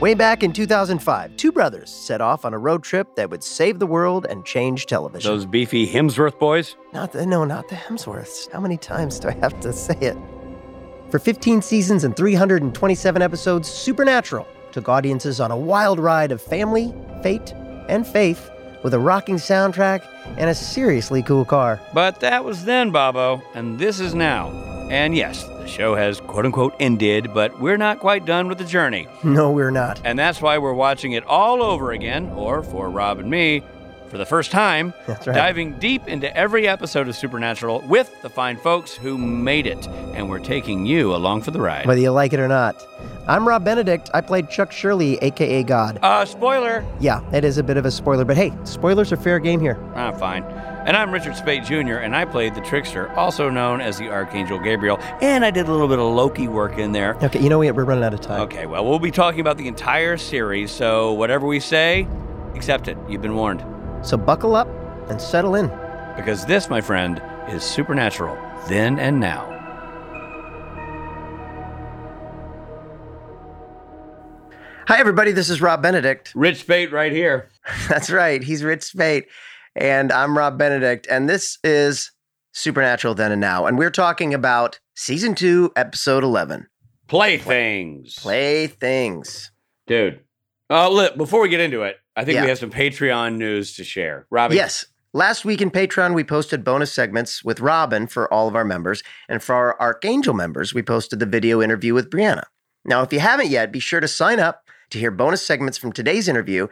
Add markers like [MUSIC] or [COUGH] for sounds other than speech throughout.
Way back in 2005, two brothers set off on a road trip that would save the world and change television. Those beefy Hemsworth boys? Not the no, not the Hemsworths. How many times do I have to say it? For 15 seasons and 327 episodes, Supernatural took audiences on a wild ride of family, fate, and faith with a rocking soundtrack and a seriously cool car. But that was then, Bobo, and this is now. And yes, the show has quote unquote ended, but we're not quite done with the journey. [LAUGHS] No, we're not. And that's why we're watching it all over again, or for Rob and me, for the first time, [LAUGHS] That's right. diving deep into every episode of Supernatural with the fine folks who made it. And we're taking you along for the ride. Whether you like it or not. I'm Rob Benedict. I played Chuck Shirley, aka God. Uh, spoiler. Yeah, it is a bit of a spoiler, but hey, spoilers are fair game here. Ah, fine. And I'm Richard Speight Jr., and I played the Trickster, also known as the Archangel Gabriel. And I did a little bit of Loki work in there. Okay, you know what? We're running out of time. Okay, well, we'll be talking about the entire series, so whatever we say, accept it. You've been warned. So buckle up and settle in. Because this, my friend, is Supernatural, then and now. Hi, everybody. This is Rob Benedict. Rich Speight right here. [LAUGHS] That's right. He's Rich Speight. And I'm Rob Benedict. And this is Supernatural Then and Now. And we're talking about season two, episode 11 Playthings. Playthings. Dude. Uh, look, before we get into it, I think Yeah. we have some Patreon news to share. Robbie. Yes. Last week in Patreon, we posted bonus segments with Robin for all of our members. And for our Archangel members, we posted the video interview with Brianna. Now, if you haven't yet, be sure to sign up to hear bonus segments from today's interview,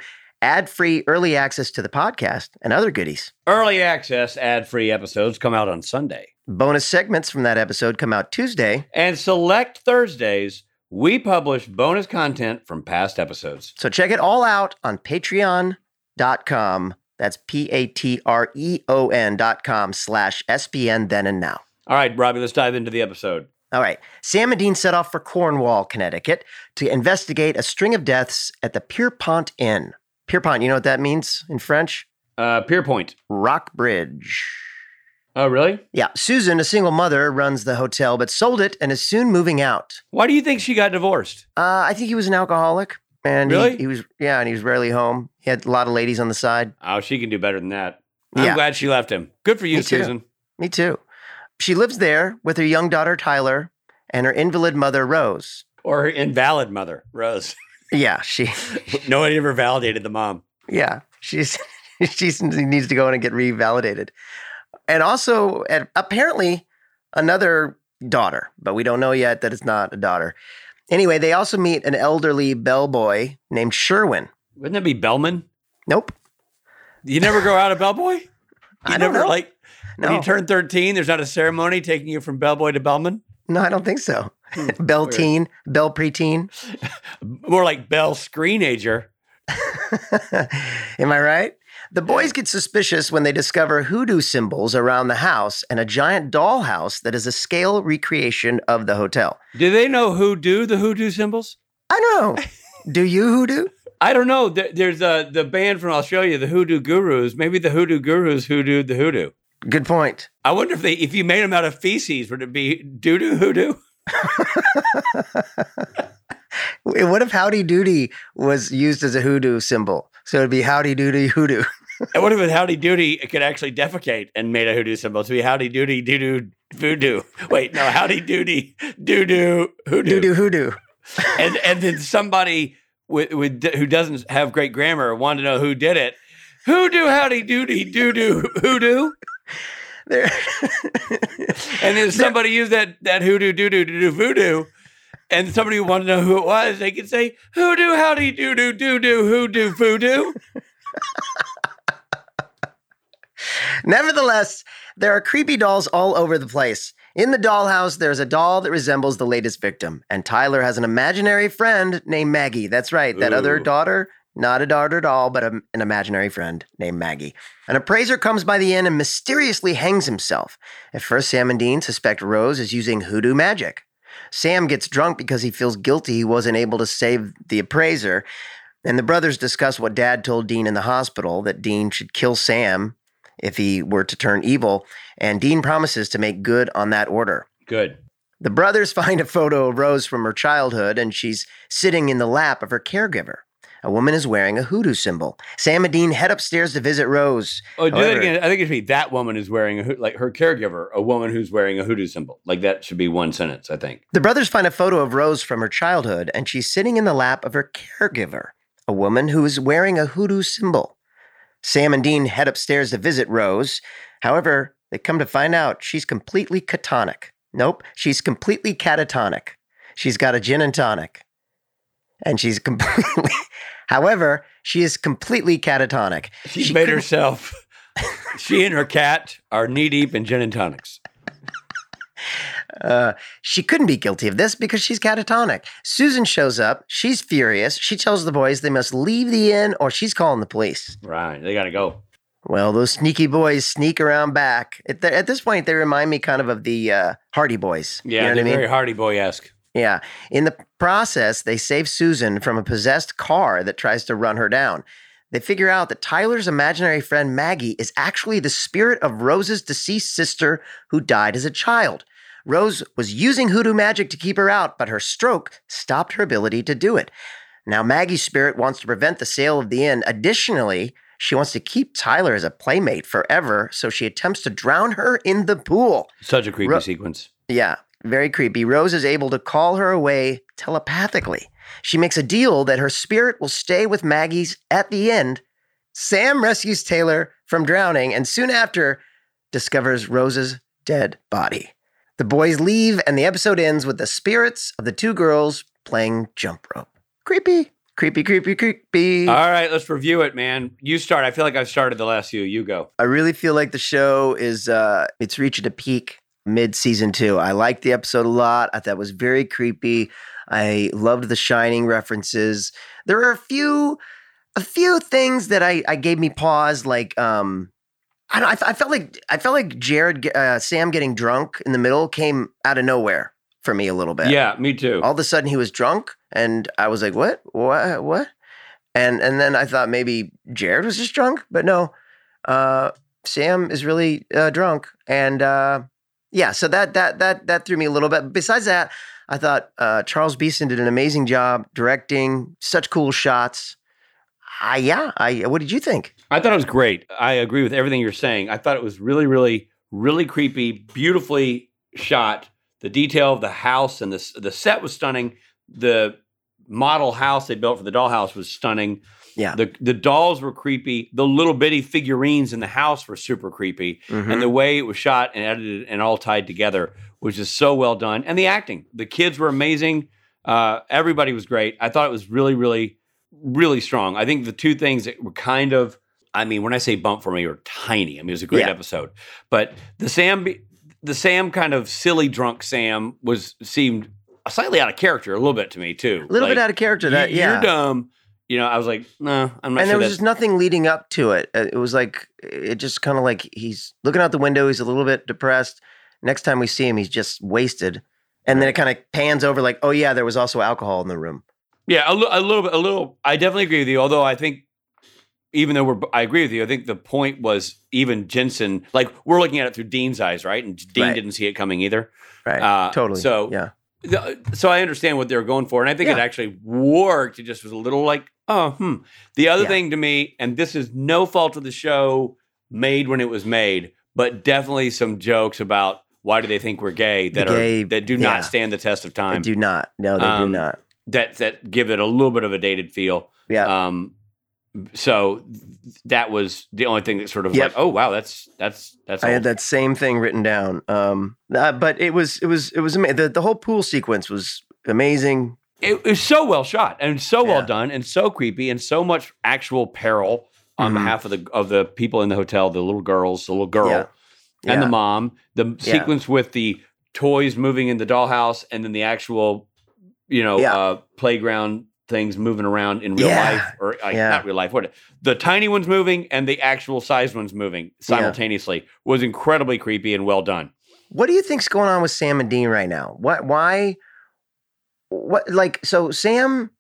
ad free early access to the podcast, and other goodies. Early access ad free episodes come out on Sunday. Bonus segments from that episode come out Tuesday. And select Thursdays, we publish bonus content from past episodes. So check it all out on patreon.com. That's P A T R E O N dot com slash SPN then and now. All right, Robbie, let's dive into the episode. All right. Sam and Dean set off for Cornwall, Connecticut to investigate a string of deaths at the Pierpont Inn. Pierpont, you know what that means in French? Uh, Pierpoint. Rock Bridge. Oh, really? Yeah. Susan, a single mother, runs the hotel, but sold it and is soon moving out. Why do you think she got divorced? Uh, I think he was an alcoholic. And he- Really? he, was, yeah, and he was rarely home. He had a lot of ladies on the side. Oh, she can do better than that. I'm Yeah. glad she left him. Good for you, Me too. Susan. Me too. She lives there with her young daughter, Tyler, and her invalid mother, Rose. Or her invalid mother, Rose. [LAUGHS] Yeah, she, [LAUGHS] Nobody ever validated the mom. yeah, she's, [LAUGHS] she needs to go in and get revalidated. And also, apparently, another daughter, but we don't know yet that it's not a daughter. Anyway, they also meet an elderly bellboy named Sherwin. Wouldn't that be Bellman? Nope. You never grow out of bellboy? [LAUGHS] You I never know. like when you turn 13, there's not a ceremony taking you from bellboy to bellman? no, I don't think so. Hmm, [LAUGHS] Bell weird. teen, bell preteen. [LAUGHS] More like bell screenager. [LAUGHS] Am I right? The boys get suspicious when they discover hoodoo symbols around the house and a giant dollhouse that is a scale recreation of the hotel. Do they know who do the hoodoo symbols? I don't know. Do you hoodoo? I don't know. There's uh, the band from Australia, the Hoodoo Gurus. Maybe the Hoodoo Gurus hoodooed the hoodoo. Good point. I wonder if they, if you made them out of feces, would it be doo doo hoodoo? What if Howdy Doody was used as a hoodoo symbol? So it'd be Howdy Doody Hoodoo. And what if it Howdy Doody could actually defecate and made a hoodoo symbol to be Howdy Doody doo doo voodoo? Wait, no, Howdy Doody doo doo hoodoo. Doodoo Hoodoo. And and then somebody with, with who doesn't have great grammar wanted to know who did it. Who do Howdy Doody doo doo hoodoo? There. And then somebody used that that hoodoo doo doo doo doo voodoo. And somebody wanted to know who it was, they could say, Hoodoo, howdy, doo doo, doo doo, hoodoo, voodoo. Nevertheless, there are creepy dolls all over the place. In the dollhouse, there's a doll that resembles the latest victim, and Tyler has an imaginary friend named Maggie. That's right, that other daughter, not a daughter at all, but a- an imaginary friend named Maggie. An appraiser comes by the inn and mysteriously hangs himself. At first, Sam and Dean suspect Rose is using hoodoo magic. Sam gets drunk because he feels guilty he wasn't able to save the appraiser. And the brothers discuss what dad told Dean in the hospital that Dean should kill Sam if he were to turn evil. And Dean promises to make good on that order. Good. The brothers [LAUGHS] find a photo of Rose from her childhood, and she's sitting in the lap of her caregiver. A woman is wearing a hoodoo symbol. Sam and Dean head upstairs to visit Rose. Oh, do that again. I think it should be that woman is wearing a like her caregiver, a woman who's wearing a hoodoo symbol. Like that should be one sentence. I think. The brothers find a photo of Rose from her childhood, and she's sitting in the lap of her caregiver, a woman who is wearing a hoodoo symbol. Sam and Dean head upstairs to visit Rose. However, they come to find out she's completely catonic. Nope, she's completely catatonic. She's got a gin and tonic. And she's completely, [LAUGHS] however, she is completely catatonic. She's She made couldn't- herself. [LAUGHS] she and her cat are knee deep in gin and tonics. Uh, she couldn't be guilty of this because she's catatonic. Susan shows up. She's furious. She tells the boys they must leave the inn or she's calling the police. Right. They got to go. Well, those sneaky boys sneak around back. At, the, at this point, they remind me kind of of the uh, Hardy Boys. Yeah, you know they're I mean? very Hardy Boy esque. Yeah. In the process, they save Susan from a possessed car that tries to run her down. They figure out that Tyler's imaginary friend Maggie is actually the spirit of Rose's deceased sister who died as a child. Rose was using hoodoo magic to keep her out, but her stroke stopped her ability to do it. Now, Maggie's spirit wants to prevent the sale of the inn. Additionally, she wants to keep Tyler as a playmate forever, so she attempts to drown her in the pool. Such a creepy Ro- sequence. Yeah, very creepy. Rose is able to call her away telepathically. She makes a deal that her spirit will stay with Maggie's at the end. Sam rescues Taylor from drowning and soon after discovers Rose's dead body. The boys leave and the episode ends with the spirits of the two girls playing jump rope. Creepy, creepy, creepy, creepy. All right, let's review it, man. You start. I feel like I've started the last few. You go. I really feel like the show is uh it's reaching a peak mid season two. I liked the episode a lot. I thought it was very creepy. I loved the shining references. There were a few a few things that I, I gave me pause, like um I don't I, I felt like I felt like Jared uh, Sam getting drunk in the middle came out of nowhere for me a little bit. Yeah, me too. All of a sudden he was drunk and I was like, What? What what? And and then I thought maybe Jared was just drunk, but no. Uh Sam is really uh, drunk. And uh yeah, so that that that that threw me a little bit. Besides that, I thought uh Charles Beeson did an amazing job directing, such cool shots. Uh, yeah, I what did you think? I thought it was great. I agree with everything you're saying. I thought it was really, really, really creepy, beautifully shot. The detail of the house and the the set was stunning. The model house they built for the dollhouse was stunning. Yeah. The the dolls were creepy. The little bitty figurines in the house were super creepy. Mhm. And the way it was shot and edited and all tied together was just so well done. And the acting, the kids were amazing. Uh, everybody was great. I thought it was really, really, really strong. I think the two things that were kind of, I mean, when I say bump for me, were tiny. I mean, it was a great Yeah. episode. But the Sam, the Sam kind of silly drunk Sam was seemed slightly out of character a little bit to me too. a little bit out of character. That yeah, you're dumb. You know, I was like, no, I'm not and sure there was that's just nothing leading up to it. Uh, It was like it just kind of like he's looking out the window. He's a little bit depressed. Next time we see him, he's just wasted. And then it kind of pans over, like, oh yeah, there was also alcohol in the room. Yeah, a, little bit, a little. I definitely agree with you. Although I think, even though we're, I agree with you. I think the point was even Jensen. Like we're looking at it through Dean's eyes, right? And Dean Right. didn't see it coming either. Right. Uh, totally. so- yeah. The- So I understand what they were going for, and I think it actually worked. It just was a little like, oh, hmm. The other Yeah. thing to me, and this is no fault of the show made when it was made, but definitely some jokes about why do they think we're gay that gay- are that do yeah. not stand the test of They time. do not. No, they do Um, not. that that give it a little bit of a dated feel. Yeah. Um, so that was the only thing that sort of Yep. like, oh wow, that's that's that's. I had that same thing written down. Um, uh, but it was it was it was amazing. the the whole pool sequence was amazing. It, it was so well shot and so well done and so creepy and so much actual peril on Mhm. behalf of the of the people in the hotel, the little girls, the little girl Yeah. and the mom. The Yeah. sequence with the toys moving in the dollhouse and then the actual, you know, Yeah. uh, playground things moving around in real Yeah. life or like, Yeah. not real life. What the tiny ones moving and the actual sized ones moving simultaneously was incredibly creepy and well done. What do you think's going on with Sam and Dean right now? What? Why? What? Like, so Sam.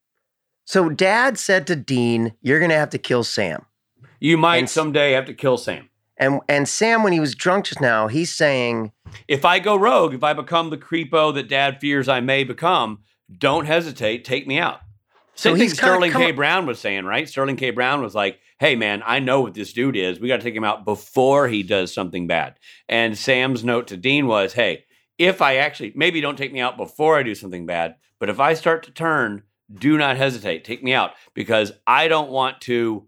So Dad said to Dean, "You're gonna have to kill Sam." You might And someday have to kill Sam. And and Sam, when he was drunk just now, he's saying if I go rogue, if I become the creepo that dad fears I may become, don't hesitate, take me out. So Same thing he's kinda Sterling K. Brown was saying, right? Sterling K. Brown was like, hey, man, I know what this dude is. We got to take him out before he does something bad. And Sam's note to Dean was, hey, if I actually, maybe don't take me out before I do something bad, but if I start to turn, do not hesitate. Take me out because I don't want to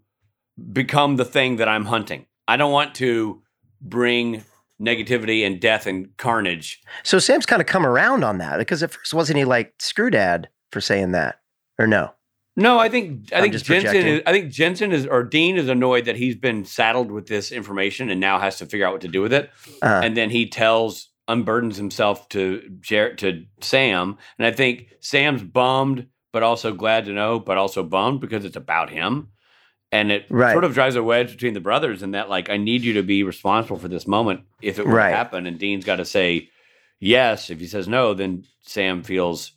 become the thing that I'm hunting. I don't want to bring negativity and death and carnage. So Sam's kind of come around on that because at first wasn't he like screw dad for saying that or no? No, I think I I'm think Jensen projecting. is I think Jensen is or Dean is annoyed that he's been saddled with this information and now has to figure out what to do with it. Uh, And then he tells unburdens himself to Jer- to Sam, and I think Sam's bummed but also glad to know, but also bummed because it's about him. And it Right. sort of drives a wedge between the brothers in that, like, I need you to be responsible for this moment if it were Right. to happen. And Dean's got to say yes. If he says no, then Sam feels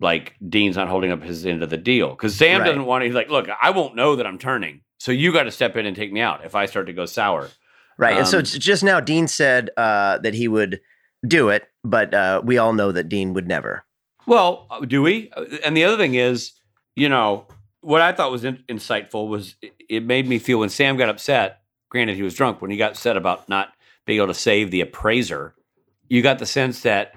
like Dean's not holding up his end of the deal. Because Sam Right. doesn't want to, he's like, look, I won't know that I'm turning. So you got to step in and take me out if I start to go sour. Right. and so um, just now Dean said uh, that he would do it, but uh, we all know that Dean would never. Well, uh, do we? Uh, And the other thing is, you know, what I thought was in- insightful was it, it made me feel when Sam got upset. Granted, he was drunk when he got upset about not being able to save the appraiser. You got the sense that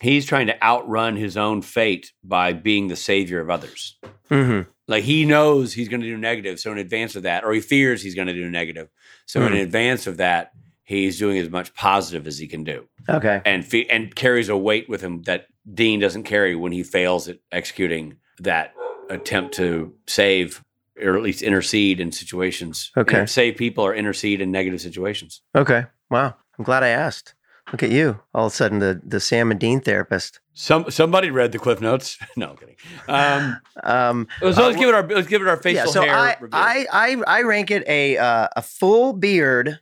he's trying to outrun his own fate by being the savior of others. Mm-hmm. Like he knows he's going to do negative, so in advance of that, or he fears he's going to do negative, so in Hmm. advance of that, he's doing as much positive as he can do Okay. and fe- and carries a weight with him that Dean doesn't carry when he fails at executing that attempt to save or at least intercede in situations. Okay. Save people or intercede in negative situations. Okay. Wow. I'm glad I asked. Look at you. All of a sudden, the, the Sam and Dean therapist. Some somebody read the cliff notes. [LAUGHS] no, I'm kidding. Um, Um, so let's Uh, give it our let's give it our facial yeah, so hair I, review. I I I rank it a uh, a full beard,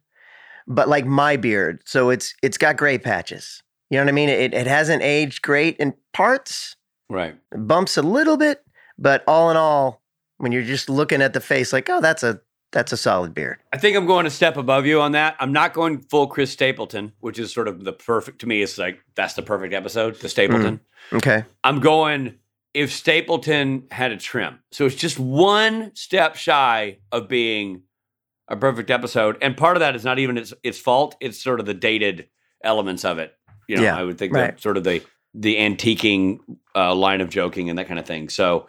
but like my beard. So it's it's got gray patches. You know what I mean? It it hasn't aged great in parts. right. Bumps a little bit, but all in all, when you're just looking at the face, like, oh, that's a that's a solid beard. I think I'm going a step above you on that. I'm not going full Chris Stapleton, which is sort of the perfect to me. It's like that's the perfect episode, the Stapleton. Okay. I'm going if Stapleton had a trim. So it's just one step shy of being a perfect episode. And part of that is not even its its fault. It's sort of the dated elements of it. You know, Yeah, I would think right. that sort of the the antiquing uh, line of joking and that kind of thing. So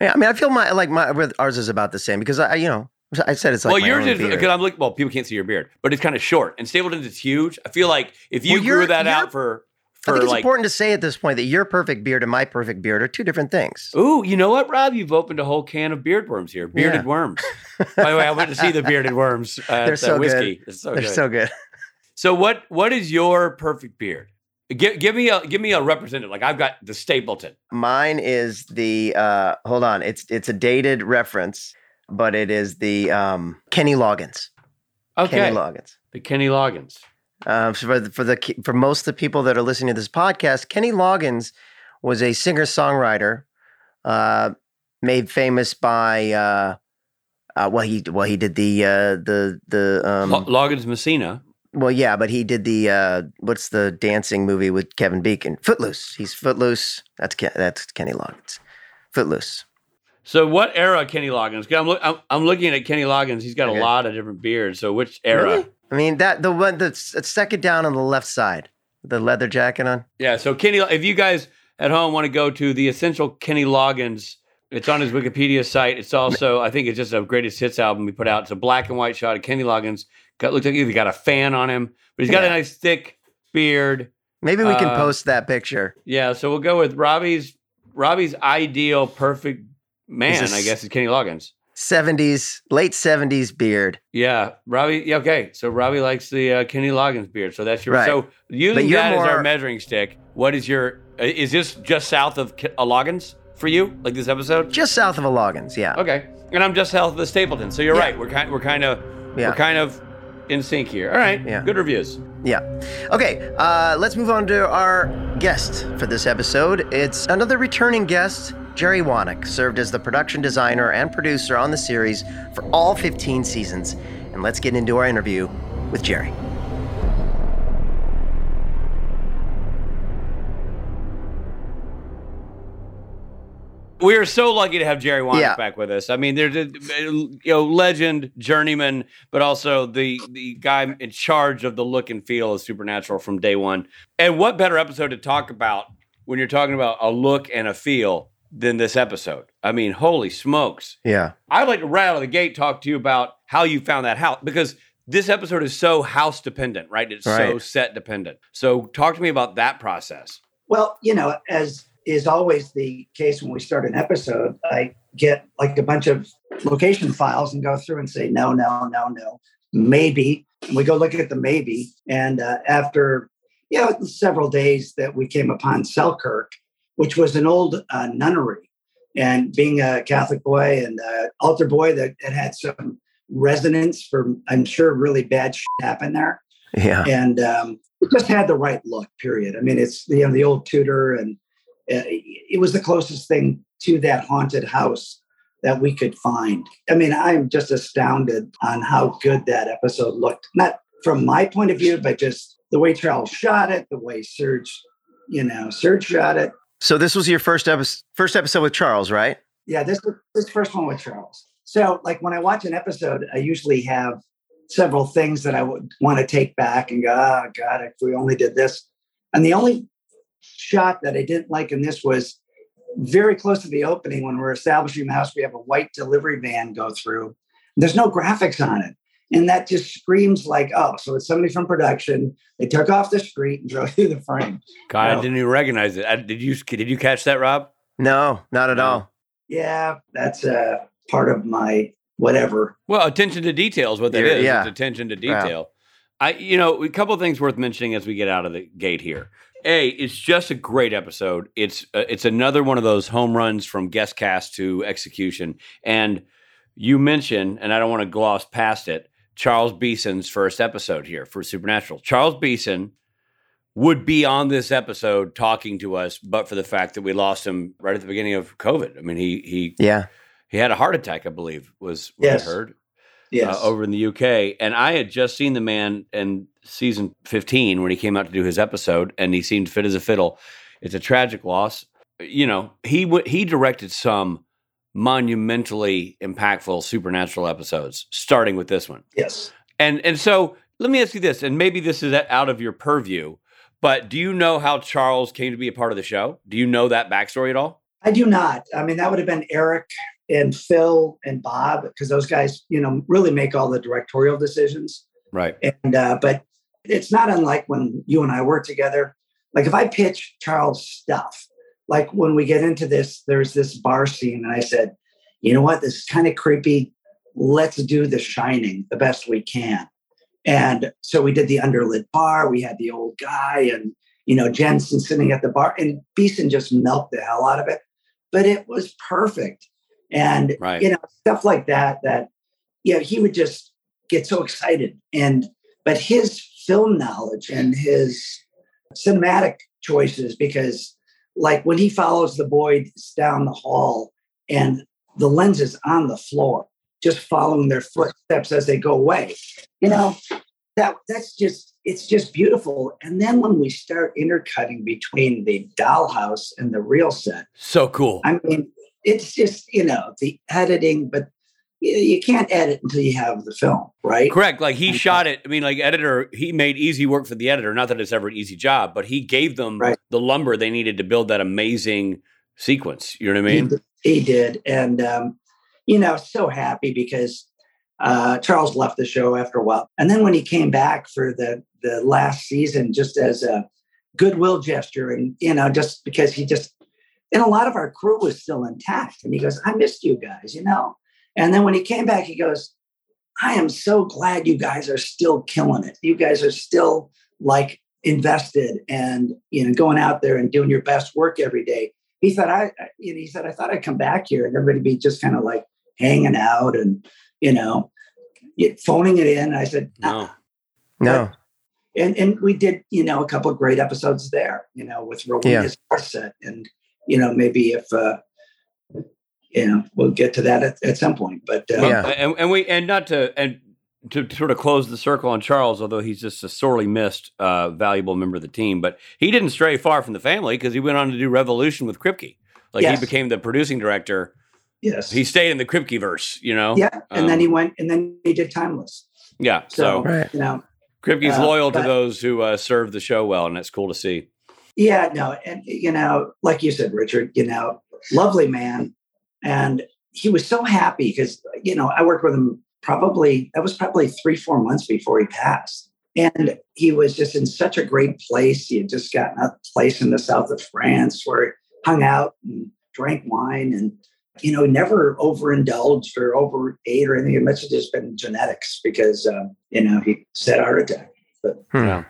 Yeah, I mean, I feel my like my with- ours is about the same because I, you know, I said it's like well, yours is because I'm looking. Well, people can't see your beard, but it's kind of short. And Stapleton's is huge. I feel like if you Well, grew that out for I think it's like important to say at this point that your perfect beard and my perfect beard are two different things. Ooh, you know what, Rob? You've opened a whole can of beard worms here. Bearded Yeah. worms. [LAUGHS] By the way, I went to see the bearded worms. [LAUGHS] At, They're so good. whiskey. It's so They're good. so good. So what what is your perfect beard? Give, give me a give me a representative. Like I've got the Stapleton. Mine is the uh hold on, it's it's a dated reference, but it is the um Kenny Loggins. Okay, Kenny Loggins. the Kenny Loggins. Um, so for the, for the for most of the people that are listening to this podcast, Kenny Loggins was a singer songwriter, uh, made famous by uh, uh, well he well he did the uh, the the um, Lo- Loggins Messina. well yeah, but he did the uh, what's the dancing movie with Kevin Bacon? Footloose. He's Footloose. That's Ken, that's Kenny Loggins. Footloose. So what era Kenny Loggins? I'm, look, I'm I'm looking at Kenny Loggins. He's got Okay. a lot of different beards. So which era? Really? I mean that the one that's second down on the left side, the leather jacket on. Yeah. So Kenny, if you guys at home want to go to the essential Kenny Loggins, it's on his Wikipedia site. It's also, [LAUGHS] I think, it's just a greatest hits album we put out. It's a black and white shot of Kenny Loggins. Got looks like he's got a fan on him, but he's got a nice thick beard. Maybe we can Uh, post that picture. Yeah. So we'll go with Robbie's Robbie's ideal perfect man. I guess is Kenny Loggins. 70s, late 70s beard. Yeah, Robbie. Yeah, okay. So Robbie likes the uh, Kenny Loggins beard. So that's your Right. so using you're that as our measuring stick. What is your? uh, Is this just south of K- uh, Loggins for you? Like this episode? Just south of a Loggins, yeah. Okay. And I'm just south of the Stapleton. So you're Yeah. right. We're kind. We're kind of. Yeah. We're kind of in sync here. All right. Yeah. Good reviews. Yeah. Okay, uh, let's move on to our guest for this episode. It's another returning guest. Jerry Wanek served as the production designer and producer on the series for all 15 seasons. And let's get into our interview with Jerry. We are so lucky to have Jerry Wanek yeah. back with us. I mean, there's a you know legend, journeyman, but also the the guy in charge of the look and feel of Supernatural from day one. And what better episode to talk about when you're talking about a look and a feel than this episode? I mean, holy smokes! Yeah. I'd like to right out of the gate talk to you about how you found that house because this episode is so house dependent, right? It's so set dependent. So talk to me about that process. Well, you know, as is always the case when we start an episode, I get like a bunch of location files and go through and say, no, no, no, no, maybe. And we go look at the maybe. And uh, after, you know, several days that we came upon Selkirk, which was an old uh, nunnery. And being a Catholic boy and uh, altar boy that, that had some resonance for, I'm sure, really bad shit happened there Yeah. and um, it just had the right look. Period. I mean, it's you know the old Tudor, and uh, it was the closest thing to that haunted house that we could find. I mean, I'm just astounded on how good that episode looked. Not from my point of view, but just the way Charles shot it, the way Serge, you know, Serge shot it. So this was your first episode, first episode with Charles, right? Yeah, this this first one with Charles. So, like when I watch an episode, I usually have several things that I would want to take back and go, oh God, if we only did this. And the only shot that I didn't like in this was very close to the opening when we're establishing the house. We have a white delivery van go through. There's no graphics on it. And that just screams like, oh, so it's somebody from production. They took off the street and [LAUGHS] drove through the frame. God, I didn't even recognize it. I, did you did you catch that, Rob? No, not at No. all. Yeah, that's uh, part of my whatever. Well, attention to detail is what that Yeah, is. yeah. It's attention to Yeah. detail. I, you know, a couple of things worth mentioning as we get out of the gate here. A, it's just a great episode. It's uh, it's another one of those home runs from guest cast to execution. And you mentioned, and I don't want to gloss past it, Charles Beeson's first episode here for Supernatural. Charles Beeson would be on this episode talking to us, but for the fact that we lost him right at the beginning of COVID. I mean, he he Yeah. he had a heart attack, I believe, was what Yes. I heard Yes. uh, over in the UK. And I had just seen the man in season 15 when he came out to do his episode, and he seemed fit as a fiddle. It's a tragic loss. You know, he w- he directed some monumentally impactful supernatural episodes, starting with this one. yes. And and so let me ask you this, and maybe this is out of your purview, but do you know how Charles came to be a part of the show? Do you know that backstory at all? I do not. I mean, that would have been Eric and Phil and Bob because those guys, you know, really make all the directorial decisions. Right. And uh, but it's not unlike when you and I work together. Like if I pitch Charles stuff, like when we get into this, there's this bar scene, and I said, you know what, this is kind of creepy. Let's do The Shining the best we can. And so we did the underlit bar. We had the old guy and you know Jensen sitting at the bar, and Beeson just milked the hell out of it. But it was perfect, and Right. you know stuff like that. That yeah, he would just get so excited, and but his film knowledge and his cinematic choices, because like when he follows the boys down the hall and the lens is on the floor, just following their footsteps as they go away, you know, that that's just it's just beautiful. And then when we start intercutting between the dollhouse and the real set, So cool. I mean, it's just you know the editing, but you, can't edit until you have the film, right? Correct. Like he Okay. shot it. I mean, like editor, he made easy work for the editor. Not that it's ever an easy job, but he gave them Right. the lumber they needed to build that amazing sequence. You know what I mean? He, he did, and um, you know, so happy because uh, Charles left the show after a while, and then when he came back for the the last season, just as a goodwill gesture, and you know, just because he just and a lot of our crew was still intact, and he goes, "I missed you guys," you know. And then when he came back, he goes, "I am so glad you guys are still killing it. You guys are still like invested and you know going out there and doing your best work every day." he said, I, I- you know, he said, I thought I'd come back here and everybody be just kind of like hanging out and, you know, it- phoning it in. I said, No. No. and, and we did, you know, a couple of great episodes there, you know, with Rowena's yeah. set. And, you know, maybe if, uh, you know, we'll get to that at, at some point, but, uh, Yeah. And, and we and not to and to sort of close the circle on Charles, although he's just a sorely missed uh, valuable member of the team, but he didn't stray far from the family because he went on to do Revolution with Kripke. Like Yes. he became the producing director. Yes. He stayed in the Kripke verse, you know? yeah. And then he Um, went and then he did Timeless. Yeah. So, So, Right. you know, Kripke's uh, loyal to those who uh, serve the show well, and that's cool to see. yeah, no. And, you know, like you said, Richard, you know, lovely man. And he was so happy because, you know, I worked with him probably, that was probably three, four months before he passed. And he was just in such a great place. He had just gotten a place in the south of France where he hung out and drank wine and, you know, never overindulged or overate or anything. It must have just been genetics because, um, you know, he said heart attack. Hmm. Yeah.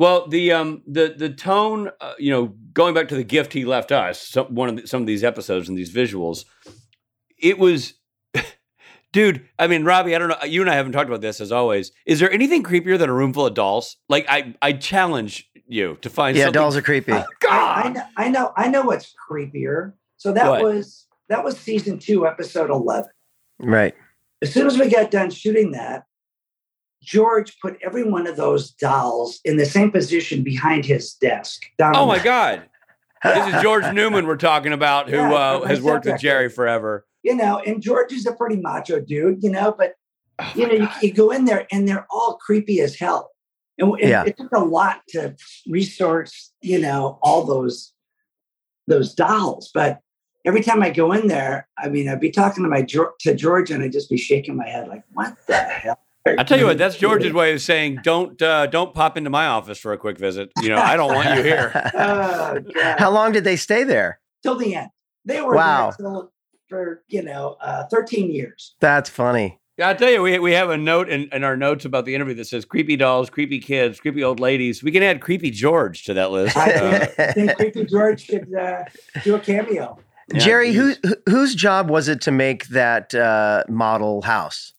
Well, the um the the tone, uh, you know, going back to the gift he left us, some, one of the, some of these episodes and these visuals, it was, [LAUGHS] dude. I mean, Robbie, I don't know. You and I haven't talked about this as always. Is there anything creepier than a room full of dolls? Like, I I challenge you to find. Something. Yeah, something, dolls are creepy. I, I, know, I know, I know what's creepier. So that What? was that was season two, episode eleven. Right. As soon as we got done shooting that, George put every one of those dolls in the same position behind his desk. Down Oh my God! This is George [LAUGHS] Newman we're talking about, who Yeah, uh, has worked with. Jerry forever. You know, and George is a pretty macho dude, you know, but Oh you know, you, you go in there and they're all creepy as hell. And it, Yeah. it took a lot to resource, you know, all those those dolls. But every time I go in there, I mean, I'd be talking to my Geor- to George, and I'd just be shaking my head like, "What the hell?" I tell you what, that's George's way of saying, "Don't uh, don't pop into my office for a quick visit." You know, I don't want you here. [LAUGHS] Oh, How long did they stay there? till the end. They were Wow. there till, for you know uh, 13 years. That's funny. Yeah, I tell you, we, we have a note in, in our notes about the interview that says creepy dolls, creepy kids, creepy old ladies. We can add creepy George to that list. I Uh, think, Creepy George should uh, do a cameo. Yeah, Jerry, who, who- whose job was it to make that uh, model house?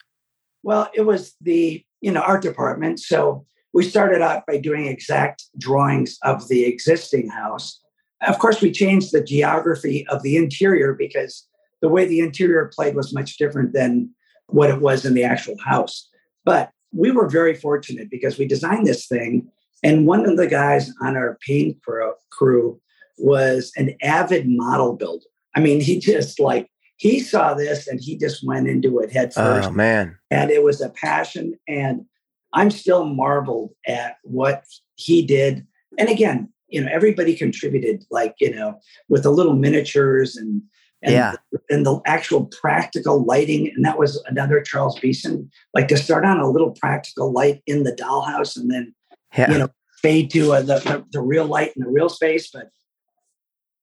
Well, it was the you know art department. So we started out by doing exact drawings of the existing house. Of course, we changed the geography of the interior because the way the interior played was much different than what it was in the actual house. But we were very fortunate because we designed this thing, and one of the guys on our paint crew, was an avid model builder. I mean, he just like he saw this and he just went into it head first Oh man. and it was a passion and i'm still marveled at what he did and again you know everybody contributed like you know with the little miniatures and and, Yeah. and the actual practical lighting and that was another charles beeson like to start on a little practical light in the dollhouse and then Yeah. you know fade to uh, the, the the real light in the real space but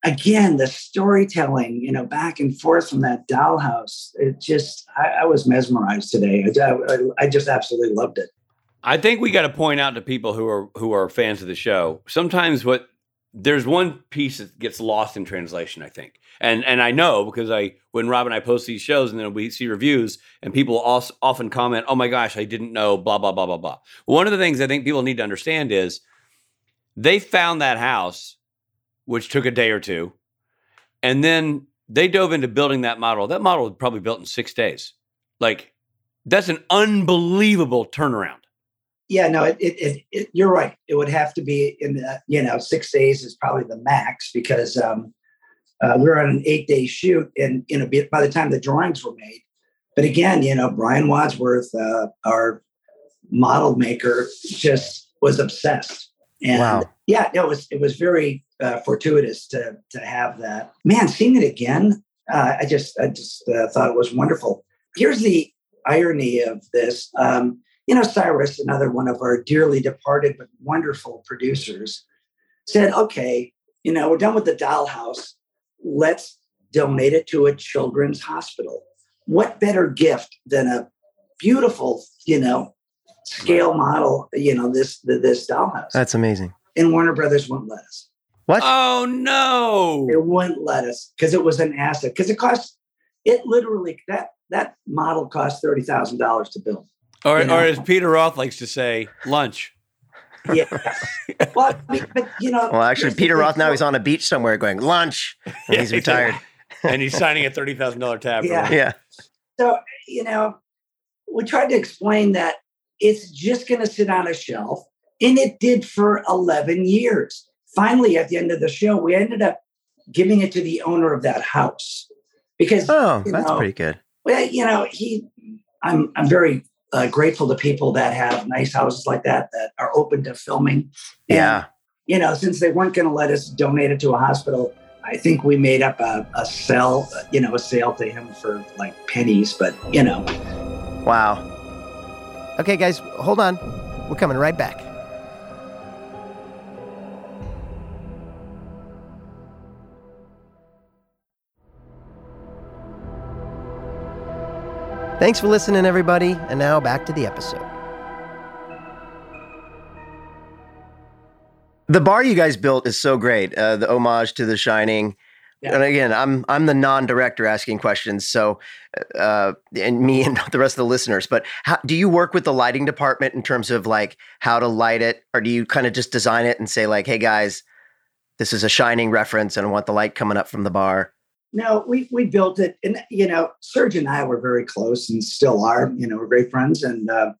again the storytelling you know back and forth from that dollhouse it just i, I was mesmerized today I, I, I just absolutely loved it I think we got to point out to people who are who are fans of the show. Sometimes what there's one piece that gets lost in translation. I think, and and I know because I when Rob and I post these shows and then we see reviews and people also often comment, "Oh my gosh, I didn't know." Blah blah blah blah blah. One of the things I think people need to understand is they found that house, which took a day or two, and then they dove into building that model. That model was probably built in six days. Like that's an unbelievable turnaround. yeah no it, it, it, it you're right it would have to be in the you know six days is probably the max because um uh, we were on an eight day shoot and you know by by the time the drawings were made but again you know brian wadsworth uh, our model maker just was obsessed and Wow. Yeah no, it was it was very uh, fortuitous to to have that. Man seeing it again uh, i just i just uh, thought it was wonderful. Here's the irony of this um, you know cyrus another one of our dearly departed but wonderful producers said okay you know we're done with the dollhouse. Let's donate it to a children's hospital. What better gift than a beautiful you know scale model you know this this dollhouse? That's amazing. And warner brothers wouldn't let us What? Oh no! it wouldn't let us because it was an asset because it cost it literally that that model cost $30000 to build Or, you know. or as Peter Roth likes to say, lunch. yeah well I mean, but you know Well, actually, Peter Roth now so- he's on a beach somewhere going lunch. And [LAUGHS] Yeah, he's he's retired. and he's signing a thirty thousand dollar tab. Yeah. lunch. Yeah. So, you know, we tried to explain that it's just going to sit on a shelf. And it did for 11 years. Finally, at the end of the show, we ended up giving it to the owner of that house because Oh, that's know, pretty good. well, you know, he, I'm, I'm very uh, grateful to people that have nice houses like that that are open to filming. And, Yeah. You know, since they weren't going to let us donate it to a hospital, I think we made up a, a sell, you know, a sale to him for like pennies. But you know, Wow. Okay, guys, hold on. We're coming right back. Thanks for listening, everybody. And now back to the episode. The bar you guys built is so great. Uh, the homage to The Shining. Yeah. And again, I'm I'm the non-director asking questions, so uh, and me [LAUGHS] and the rest of the listeners. But how, do you work with the lighting department in terms of like how to light it, or do you kind of just design it and say like, "Hey guys, this is a Shining reference, and I want the light coming up from the bar"? No, we we built it, and you know, Serge and I were very close and still are. You know, we're great friends, and uh,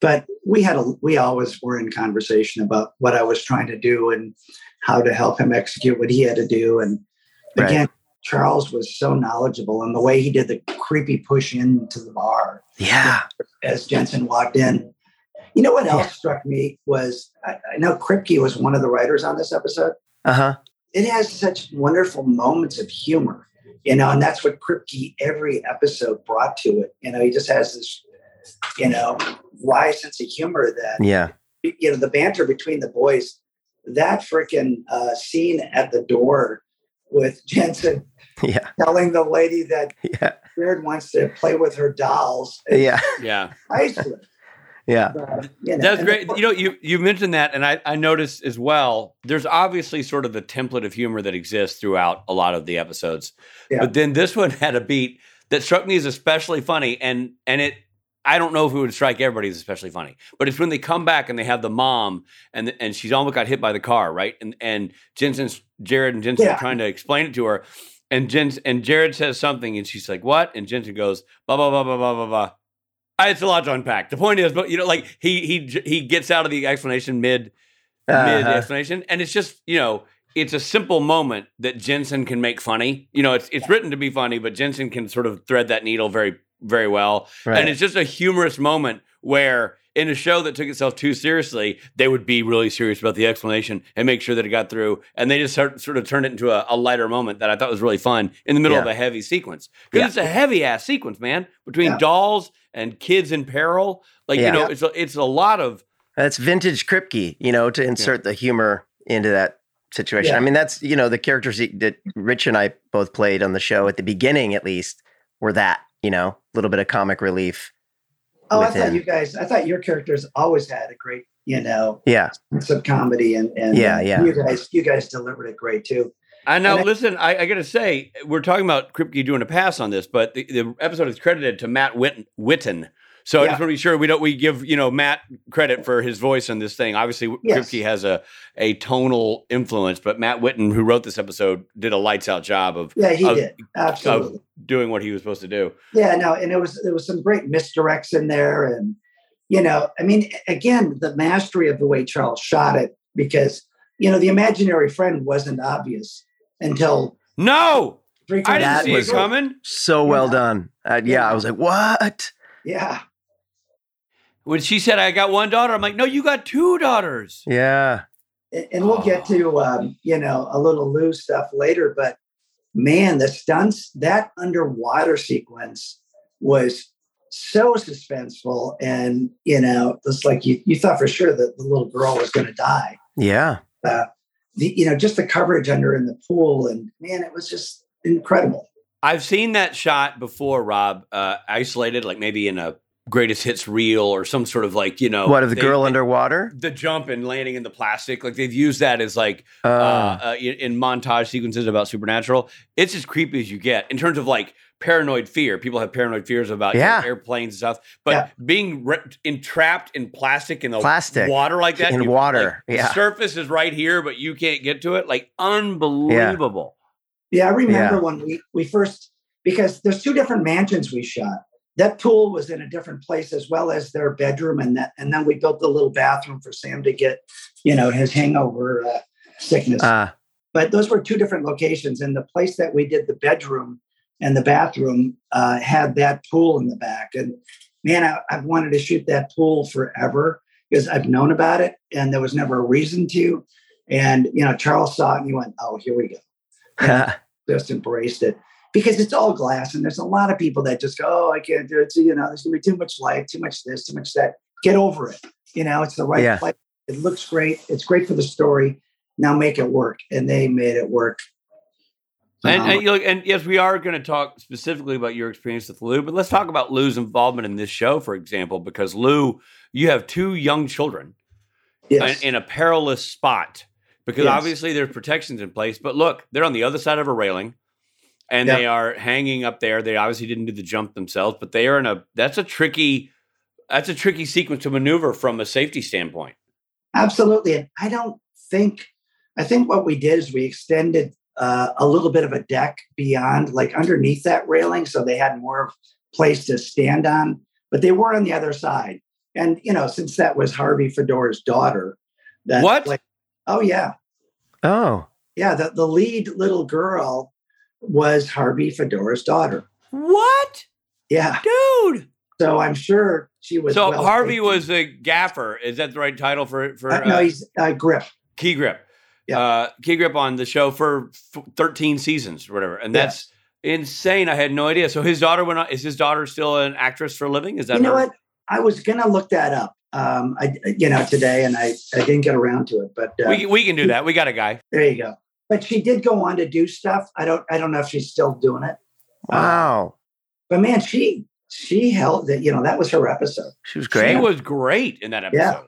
but we had a we always were in conversation about what I was trying to do and how to help him execute what he had to do. And Right. again, Charles was so knowledgeable, and the way he did the creepy push into the bar Yeah, as Jensen walked in. You know what else Yeah. struck me was I, I know Kripke was one of the writers on this episode. uh huh, It has such wonderful moments of humor, you know, and that's what Kripke every episode brought to it. You know, he just has this, you know, wry sense of humor that yeah, you know the banter between the boys. That freaking uh, scene at the door with [LAUGHS] Jensen yeah, telling the lady that [LAUGHS] yeah, Jared wants to play with her dolls. is yeah, Yeah. priceless. Yeah, Uh, you know, That's great. the- You know, you you mentioned that, and I, I noticed as well. There's obviously sort of the template of humor that exists throughout a lot of the episodes, Yeah. but then this one [LAUGHS] had a beat that struck me as especially funny, and and it. I don't know if it would strike everybody as especially funny, but it's when they come back and they have the mom and and she's almost got hit by the car, right? And and Jensen's Jared and Jensen Yeah. are trying to explain it to her, and Jens and Jared says something, and she's like, "What?" And Jensen goes, "Blah blah blah blah blah blah blah." It's a lot to unpack. The point is, but you know, like he he he gets out of the explanation mid mid Uh-huh. explanation, and it's just you know, it's a simple moment that Jensen can make funny. You know, it's it's written to be funny, but Jensen can sort of thread that needle very very well, right. and it's just a humorous moment where. In a show that took itself too seriously, they would be really serious about the explanation and make sure that it got through. And they just sort, sort of turned it into a, a lighter moment that I thought was really fun in the middle of a heavy sequence. Because Yeah. it's a heavy ass sequence, man, between Yeah. dolls and kids in peril. Like, Yeah. you know, it's a, it's a lot of That's vintage Kripke, you know, to insert the humor into that situation. Yeah. I mean, that's you know the characters that Rich and I both played on the show at the beginning, at least, were that you know a little bit of comic relief. Oh, I within. thought you guys, I thought your characters always had a great, you know, Yeah, sense of comedy, and and Yeah, yeah. you guys, you guys delivered it great too. I know. And I- listen, I, I got to say, we're talking about Kripke doing a pass on this, but the, the episode is credited to Matt Witten. Witten. So I just want to be sure we don't we give you know Matt credit for his voice on this thing. Obviously, Yes. Kripke has a a tonal influence, but Matt Witten, who wrote this episode, did a lights out job of Yeah, he Of- did absolutely. doing what he was supposed to do. Yeah, no, and it was there was some great misdirects in there, and you know, I mean, again, the mastery of the way Charles shot it, because you know, the imaginary friend wasn't obvious until No, I didn't That see was- it coming. so well Yeah. done. Uh, yeah, Yeah. I was like, what? Yeah, When she said, "I got one daughter," I'm like, "No, you got two daughters." Yeah, and, and we'll get to um, you know a little loose stuff later, but man, the stunts that underwater sequence was so suspenseful, and you know, it's like you you thought for sure that the little girl was going to die. yeah, the you know just the coverage under in the pool and man it was just incredible I've seen that shot before, Rob, uh, isolated, like maybe in a greatest hits reel or some sort of like you know what of the they- girl they- underwater? the jump and landing in the plastic. Like they've used that as like Uh, uh, uh, in, in montage sequences about supernatural. It's as creepy as you get in terms of like paranoid fear. People have paranoid fears about you know, Yeah. airplanes and stuff, but Yeah. being re- entrapped in plastic in the Plastic. water like that, In you- water, like, yeah. The surface is right here, but you can't get to it. Like unbelievable. yeah i remember Yeah. when we we first because there's two different mansions we shot that pool was in a different place as well as their bedroom and that and then we built the little bathroom for sam to get you know his hangover uh, sickness uh, but those were two different locations. And the place that we did the bedroom and the bathroom uh, had that pool in the back. And man, I, I've wanted to shoot that pool forever because I've known about it and there was never a reason to. And you know, Charles saw it and he went, "Oh, here we go." [LAUGHS] just embraced it because it's all glass, and there's a lot of people that just go, "Oh, I can't do it." So, you know, there's gonna be too much light, too much this, too much that. Get over it. You know, it's the right Yeah. place. It looks great. It's great for the story. Now make it work, and they made it work. And, Um, and, look, and yes, we are going to talk specifically about your experience with Lou, but let's talk about Lou's involvement in this show, for example, because Lou, you have two young children yes. in, in a perilous spot because Yes. obviously there's protections in place. But look, they're on the other side of a railing and Yeah. they are hanging up there. They obviously didn't do the jump themselves, but they are in a that's a tricky that's a tricky sequence to maneuver from a safety standpoint. Absolutely. And I don't think, I think what we did is we extended uh, a little bit of a deck beyond, like underneath that railing. So they had more place to stand on, but they were on the other side. And, you know, since that was Harvey Fedor's daughter, that, What? like- oh, yeah. oh, Yeah. The, the lead little girl was Harvey Fedor's daughter. What? Yeah. Dude. So I'm sure she was. So well Harvey taken. was a gaffer. Is that the right title for for Uh, no, uh, he's uh, grip. key grip. Yeah. Uh, key grip on the show for f- 13 seasons or whatever. And Yeah. that's insane. I had no idea. So his daughter went on, is his daughter still an actress for a living? Is that you know her? what? I was gonna look that up. Um, I you know today, and I I didn't get around to it, but uh, We, we can do that. We got a guy. there you go. But she did go on to do stuff. I don't I don't know if she's still doing it. Uh, wow. but man, she she held that. You know that was her episode. She was great. She was great in that episode. Yeah.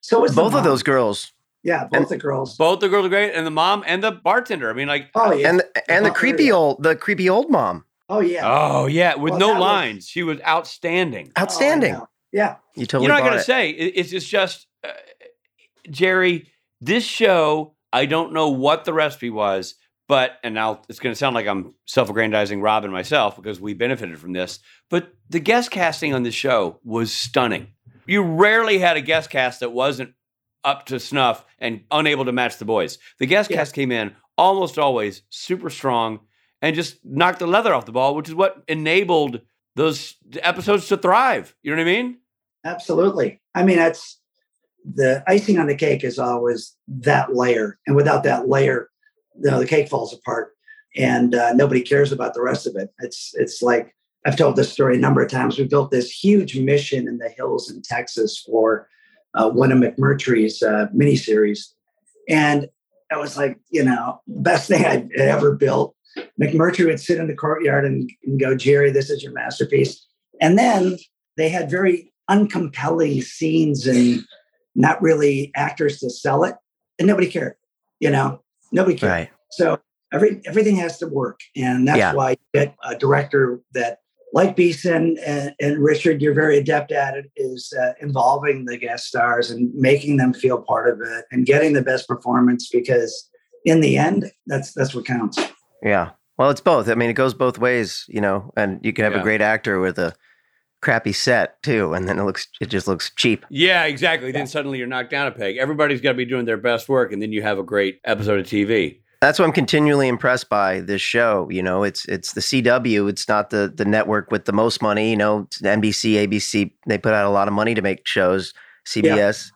So was Both of those girls. Yeah, both the girls. Both the girls are great, and the mom and the bartender. I mean, like, Oh yeah. And and the Oh, creepy old the creepy old mom. oh yeah. oh yeah, with Well, no that was- lines. She was outstanding. Oh, Outstanding. know. yeah. you totally you know, I bought gotta it. say, it, it's it's just uh, Jerry. This show, I don't know what the recipe was, but and now it's going to sound like I'm self-aggrandizing Rob and myself because we benefited from this. But the guest casting on the show was stunning. You rarely had a guest cast that wasn't up to snuff and unable to match the boys. The guest Yeah. cast came in almost always super strong and just knocked the leather off the ball, which is what enabled those episodes to thrive. You know what I mean? Absolutely. I mean, that's the icing on the cake is always that layer, and without that layer, you know, the cake falls apart, and uh, nobody cares about the rest of it. It's it's like I've told this story a number of times. We built this huge mission in the hills in Texas for uh, one of McMurtry's uh, miniseries, and I was like, you know, best thing I'd ever built. McMurtry would sit in the courtyard and, and go, Jerry, this is your masterpiece. And then they had very uncompelling scenes and not really actors to sell it, and nobody cared. You know, nobody cared. Right. So every everything has to work, and that's Yeah. why you get a director that, like Beeson and, and Richard, you're very adept at it. Is uh, involving the guest stars and making them feel part of it, and getting the best performance. Because in the end, that's that's what counts. Yeah. Well, it's both. I mean, it goes both ways, you know, and you can have Yeah. a great actor with a crappy set too, and then it looks it just looks cheap. Yeah, exactly. Then suddenly you're knocked down a peg. Everybody's got to be doing their best work, and then you have a great episode of TV. That's what I'm continually impressed by this show. You know, it's it's the CW. It's not the the network with the most money. You know, NBC, ABC. They put out a lot of money to make shows. CBS,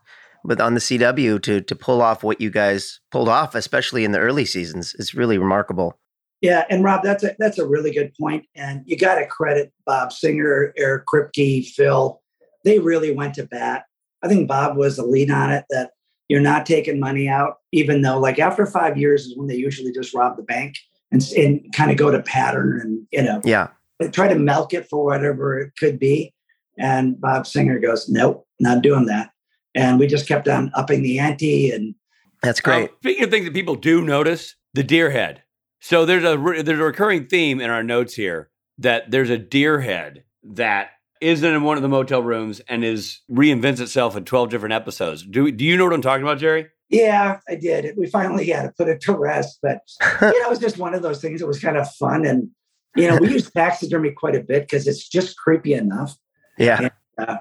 but on the CW to to pull off what you guys pulled off, especially in the early seasons, is really remarkable. Yeah, and Rob, that's a that's a really good point, and you got to credit Bob Singer, Eric Kripke, Phil. They really went to bat. I think Bob was the lead on it. That you're not taking money out, even though like after five years is when they usually just rob the bank and and kind of go to pattern and you know Yeah, try to milk it for whatever it could be. And Bob Singer goes, nope, not doing that. And we just kept on upping the ante and that's great. Uh, speaking of things that people do notice, the deer head. So there's a re- there's a recurring theme in our notes here that there's a deer head that isn't in one of the motel rooms and is reinvents itself in 12 different episodes. Do do you know what I'm talking about, Jerry? Yeah, I did. We finally had to put it to rest, but you know, it was just one of those things. It was kind of fun, and you know, we use taxidermy quite a bit because it's just creepy enough. yeah, Uh,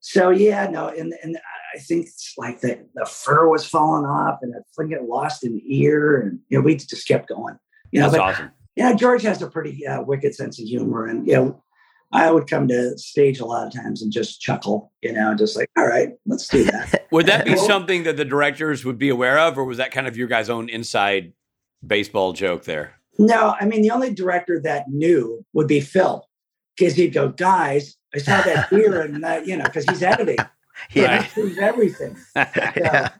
so yeah, no, and and I think it's like the the fur was falling off, and the thing get lost in the ear, and you know we just kept going. You know, That's but awesome. yeah, George has a pretty uh, wicked sense of humor, and you know, I would come to stage a lot of times and just chuckle, you know, just like, all right, let's do that. [LAUGHS] Would that be something that the directors would be aware of, or was that kind of your guys' own inside baseball joke there? no, I mean, the only director that knew would be Phil, because he'd go, guys, I saw that [LAUGHS] ear, and that, you know, because he's editing, [LAUGHS] he Yeah. Right. approves everything. yeah.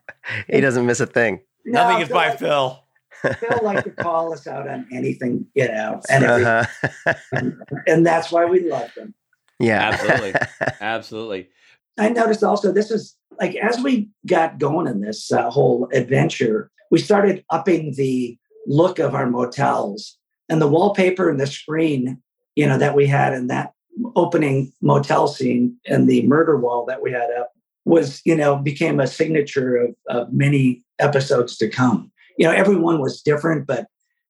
He doesn't miss a thing. No, Nothing is Phil by like- Phil. Phil like to call us out on anything, you know, [LAUGHS] and. Uh-huh. [LAUGHS] and that's why we love them. Yeah. Absolutely. [LAUGHS] Absolutely. I noticed also this is like as we got going in this uh, whole adventure, we started upping the look of our motels and the wallpaper and the screen, you know, that we had in that opening motel scene and the murder wall that we had up was, you know, became a signature of, of many episodes to come. You know, everyone was different, but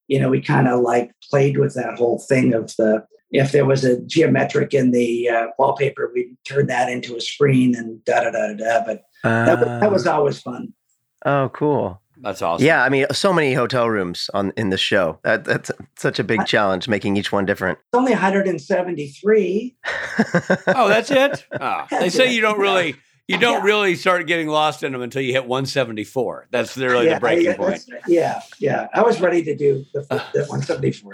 you know, we kind of like played with that whole thing of the if there was a geometric in the uh, wallpaper, we'd turn that into a screen and da da da da da. But that, was, that was always fun. oh, cool. That's awesome. Yeah, I mean, so many hotel rooms on in the show. That, that's such a big challenge, making each one different. It's only 173. [LAUGHS] Oh, that's it. [LAUGHS] Oh, they say it. you don't really, you don't Yeah. really start getting lost in them until you hit 174. That's really the breaking yeah, point. Yeah, yeah. I was ready to do the, the 174.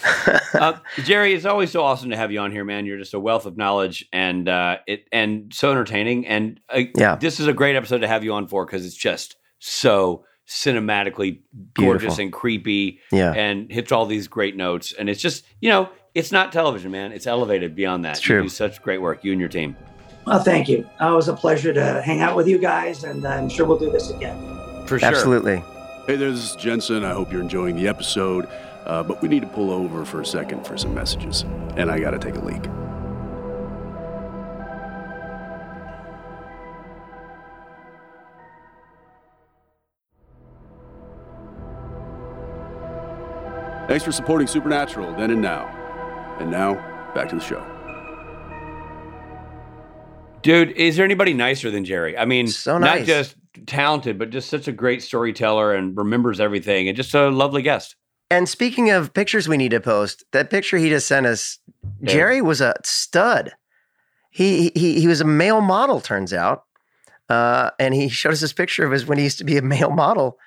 [LAUGHS] uh, Jerry, it's always so awesome to have you on here, man. You're just a wealth of knowledge and uh, it and so entertaining. And uh, Yeah. this is a great episode to have you on for because it's just so cinematically gorgeous Beautiful. and creepy yeah. and hits all these great notes. And it's just you know, it's not television, man. It's elevated beyond that. It's true. You do such great work, you and your team. Well, thank you. Uh, it was a pleasure to hang out with you guys, and I'm sure we'll do this again. For sure. Absolutely. Hey there, this is Jensen. I hope you're enjoying the episode. Uh, but we need to pull over for a second for some messages. And I gotta take a leak. Thanks for supporting Supernatural then and now. And now, back to the show. Dude, is there anybody nicer than Jerry? I mean, So not just talented, but just such a great storyteller and remembers everything and just a lovely guest. And speaking of pictures we need to post, that picture he just sent us, Yeah. Jerry was a stud. He he he was a male model, turns out. Uh, and he showed us this picture of his when he used to be a male model,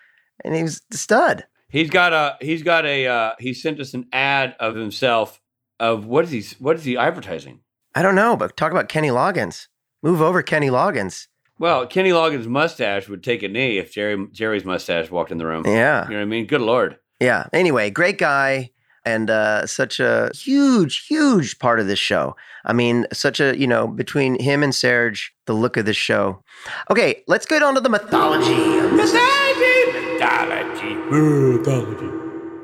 and he was a stud. He's got a he's got a uh, he sent us an ad of himself of what is he what is he advertising? I don't know, but talk about Kenny Loggins. Move over, Kenny Loggins. Well, Kenny Loggins' mustache would take a knee if Jerry Jerry's mustache walked in the room. Yeah. You know what I mean? Good lord. Yeah. Anyway, great guy and uh, such a huge, huge part of this show. I mean, such a, you know, between him and Serge, the look of this show. Okay, let's get on to the mythology. Mythology, mythology, mythology.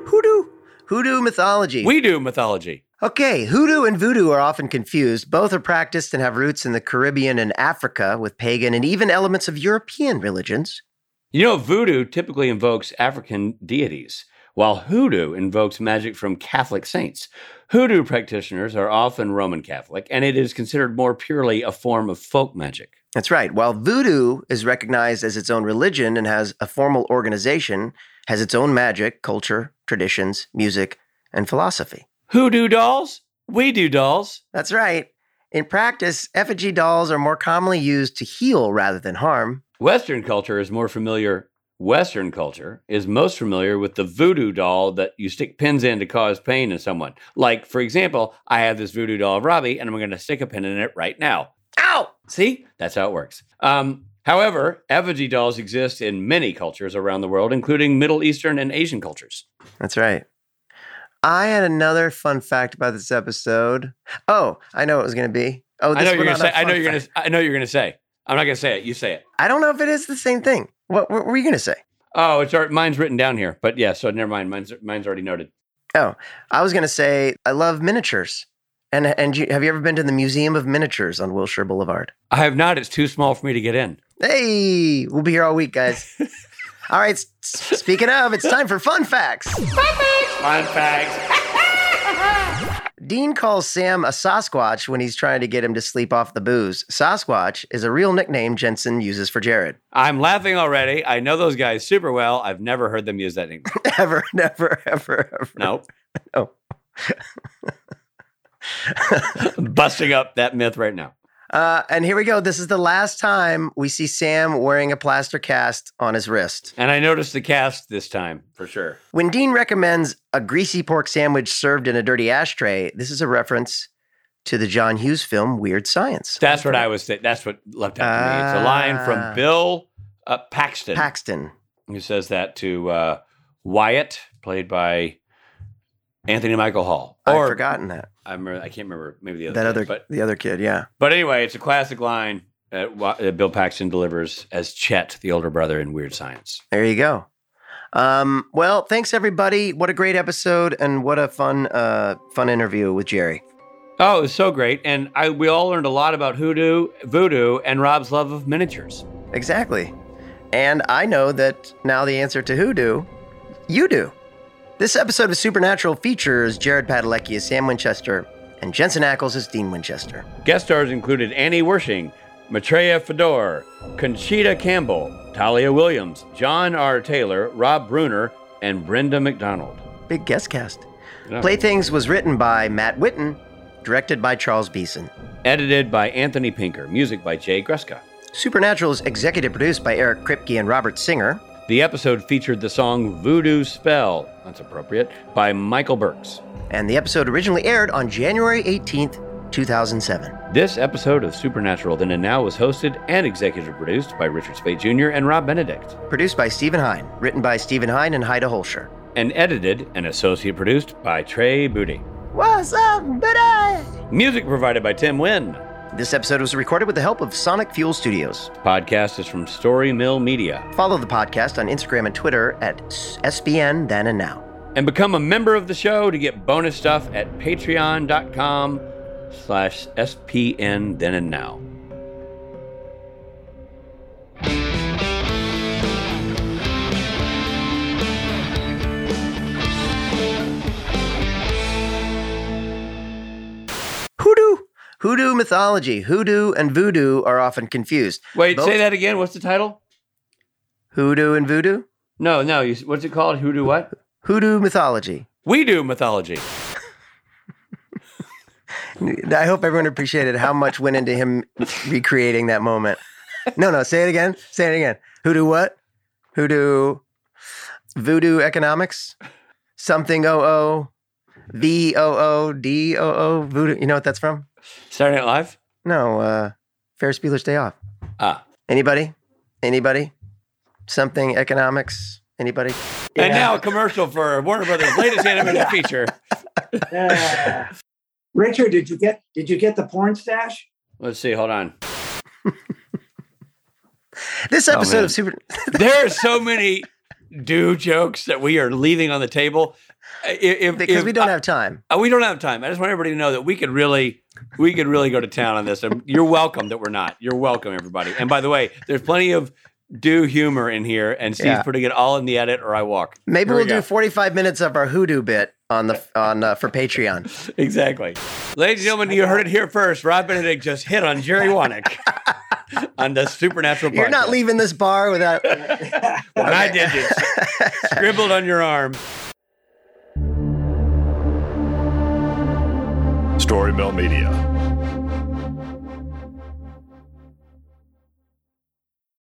Hoodoo. Hoodoo mythology. We do mythology. Okay, hoodoo and voodoo are often confused. Both are practiced and have roots in the Caribbean and Africa with pagan and even elements of European religions. You know, voodoo typically invokes African deities, while hoodoo invokes magic from Catholic saints. Hoodoo practitioners are often Roman Catholic, and it is considered more purely a form of folk magic. That's right. While voodoo is recognized as its own religion and has a formal organization, has its own magic, culture, traditions, music, and philosophy. Hoodoo dolls? We do dolls. That's right. In practice, effigy dolls are more commonly used to heal rather than harm. Western culture is more familiar. Western culture is most familiar with the voodoo doll that you stick pins in to cause pain in someone. Like, for example, I have this voodoo doll of Robbie, and I'm going to stick a pin in it right now. Ow! See, that's how it works. Um, however, effigy dolls exist in many cultures around the world, including Middle Eastern and Asian cultures. That's right. I had another fun fact about this episode. Oh, I know what it was going to be. Oh, this I know you're going to say. I know you're going to. I know you're going to say. I'm not going to say it. You say it. I don't know if it is the same thing. What, what were you going to say? Oh, it's already, mine's written down here. But yeah, so never mind. Mine's mine's already noted. Oh, I was going to say I love miniatures. And and you, have you ever been to the Museum of Miniatures on Wilshire Boulevard? I have not. It's too small for me to get in. Hey, we'll be here all week, guys. [LAUGHS] all right. s- speaking of, it's time for fun facts. Fun facts. Fun facts. Dean calls Sam a Sasquatch when he's trying to get him to sleep off the booze. Sasquatch is a real nickname Jensen uses for Jared. I'm laughing already. I know those guys super well. I've never heard them use that nickname. [LAUGHS] Ever, never, ever, ever. No. No. [LAUGHS] Busting up that myth right now. Uh, and here we go. This is the last time we see Sam wearing a plaster cast on his wrist. And I noticed the cast this time for sure. When Dean recommends a greasy pork sandwich served in a dirty ashtray, this is a reference to the John Hughes film Weird Science. That's what I was. Th- that's what left out to me. It's a line Ah. from Bill uh, Paxton, Paxton. who says that to uh, Wyatt, played by Anthony Michael Hall. I've forgotten that. I remember. I can't remember. Maybe the other. That kid, other, but the other kid, yeah. but anyway, it's a classic line that, that Bill Paxton delivers as Chet, the older brother in Weird Science. There you go. Um, well, thanks everybody. What a great episode and what a fun, uh, fun interview with Jerry. Oh, it was so great, and I we all learned a lot about hoodoo, voodoo, and Rob's love of miniatures. Exactly. And I know that now the answer to hoodoo, you do. This episode of Supernatural features Jared Padalecki as Sam Winchester and Jensen Ackles as Dean Winchester. Guest stars included Annie Wersching, Maitreya Fedor, Conchita Campbell, Talia Williams, John R. Taylor, Rob Bruner, and Brenda McDonald. Big guest cast. Yeah. Playthings was written by Matt Witten, directed by Charles Beeson. Edited by Anthony Pinker, music by Jay Gruska. Supernatural is executive produced by Eric Kripke and Robert Singer. The episode featured the song Voodoo Spell, that's appropriate, by Michael Burks. And the episode originally aired on January 18th, 2007. This episode of Supernatural Then and Now was hosted and executive produced by Richard Speight Jr. and Rob Benedict, Produced by Stephen Hine. Written by Stephen Hine and Haida Holscher. and edited and associate produced by Trey Booty. What's up, buddy? Music provided by Tim Wynn. This episode was recorded with the help of Sonic Fuel Studios. Podcast is from Story Mill Media. Follow the podcast on Instagram and Twitter at SPN Then and Now. And become a member of the show to get bonus stuff at patreon.com slash SPN Then and Now. Hoodoo. Hoodoo mythology. Hoodoo and voodoo are often confused. Wait, Both- say that again. What's the title? Hoodoo and voodoo? No, no. You, what's it called? Hoodoo what? Hoodoo mythology. We do mythology. [LAUGHS] I hope everyone appreciated how much went into him recreating that moment. No, no, say it again. Say it again. Hoodoo what? Hoodoo voodoo economics? Something O O V O O D O O voodoo. You know what that's from? Saturday Night Live? No, uh Ferris Bueller's Day Off. Ah. Anybody? Anybody? Something economics? Anybody? And now a commercial for Warner Brothers' latest animated [LAUGHS] feature. Richard, did you get did you get the porn stash? Let's see. Hold on. [LAUGHS] This Oh, episode man. of Super [LAUGHS] There are so many do jokes that we are leaving on the table. If, if- because if- we don't have time. Uh, we don't have time. I just want everybody to know that we could really, we could really go to town on this. You're welcome that we're not. You're welcome, everybody. And by the way, there's plenty of do humor in here, and Steve's Yeah. putting it all in the edit, or I walk. Maybe we we'll go. do 45 minutes of our hoodoo bit on the on uh, for Patreon. [LAUGHS] Exactly, ladies and gentlemen. You heard it here first. Rob Benedict just hit on Jerry Wanek [LAUGHS] on the Supernatural. You're not leaving this bar without. [LAUGHS] When I did this, scribbled on your arm. Story Mill Media.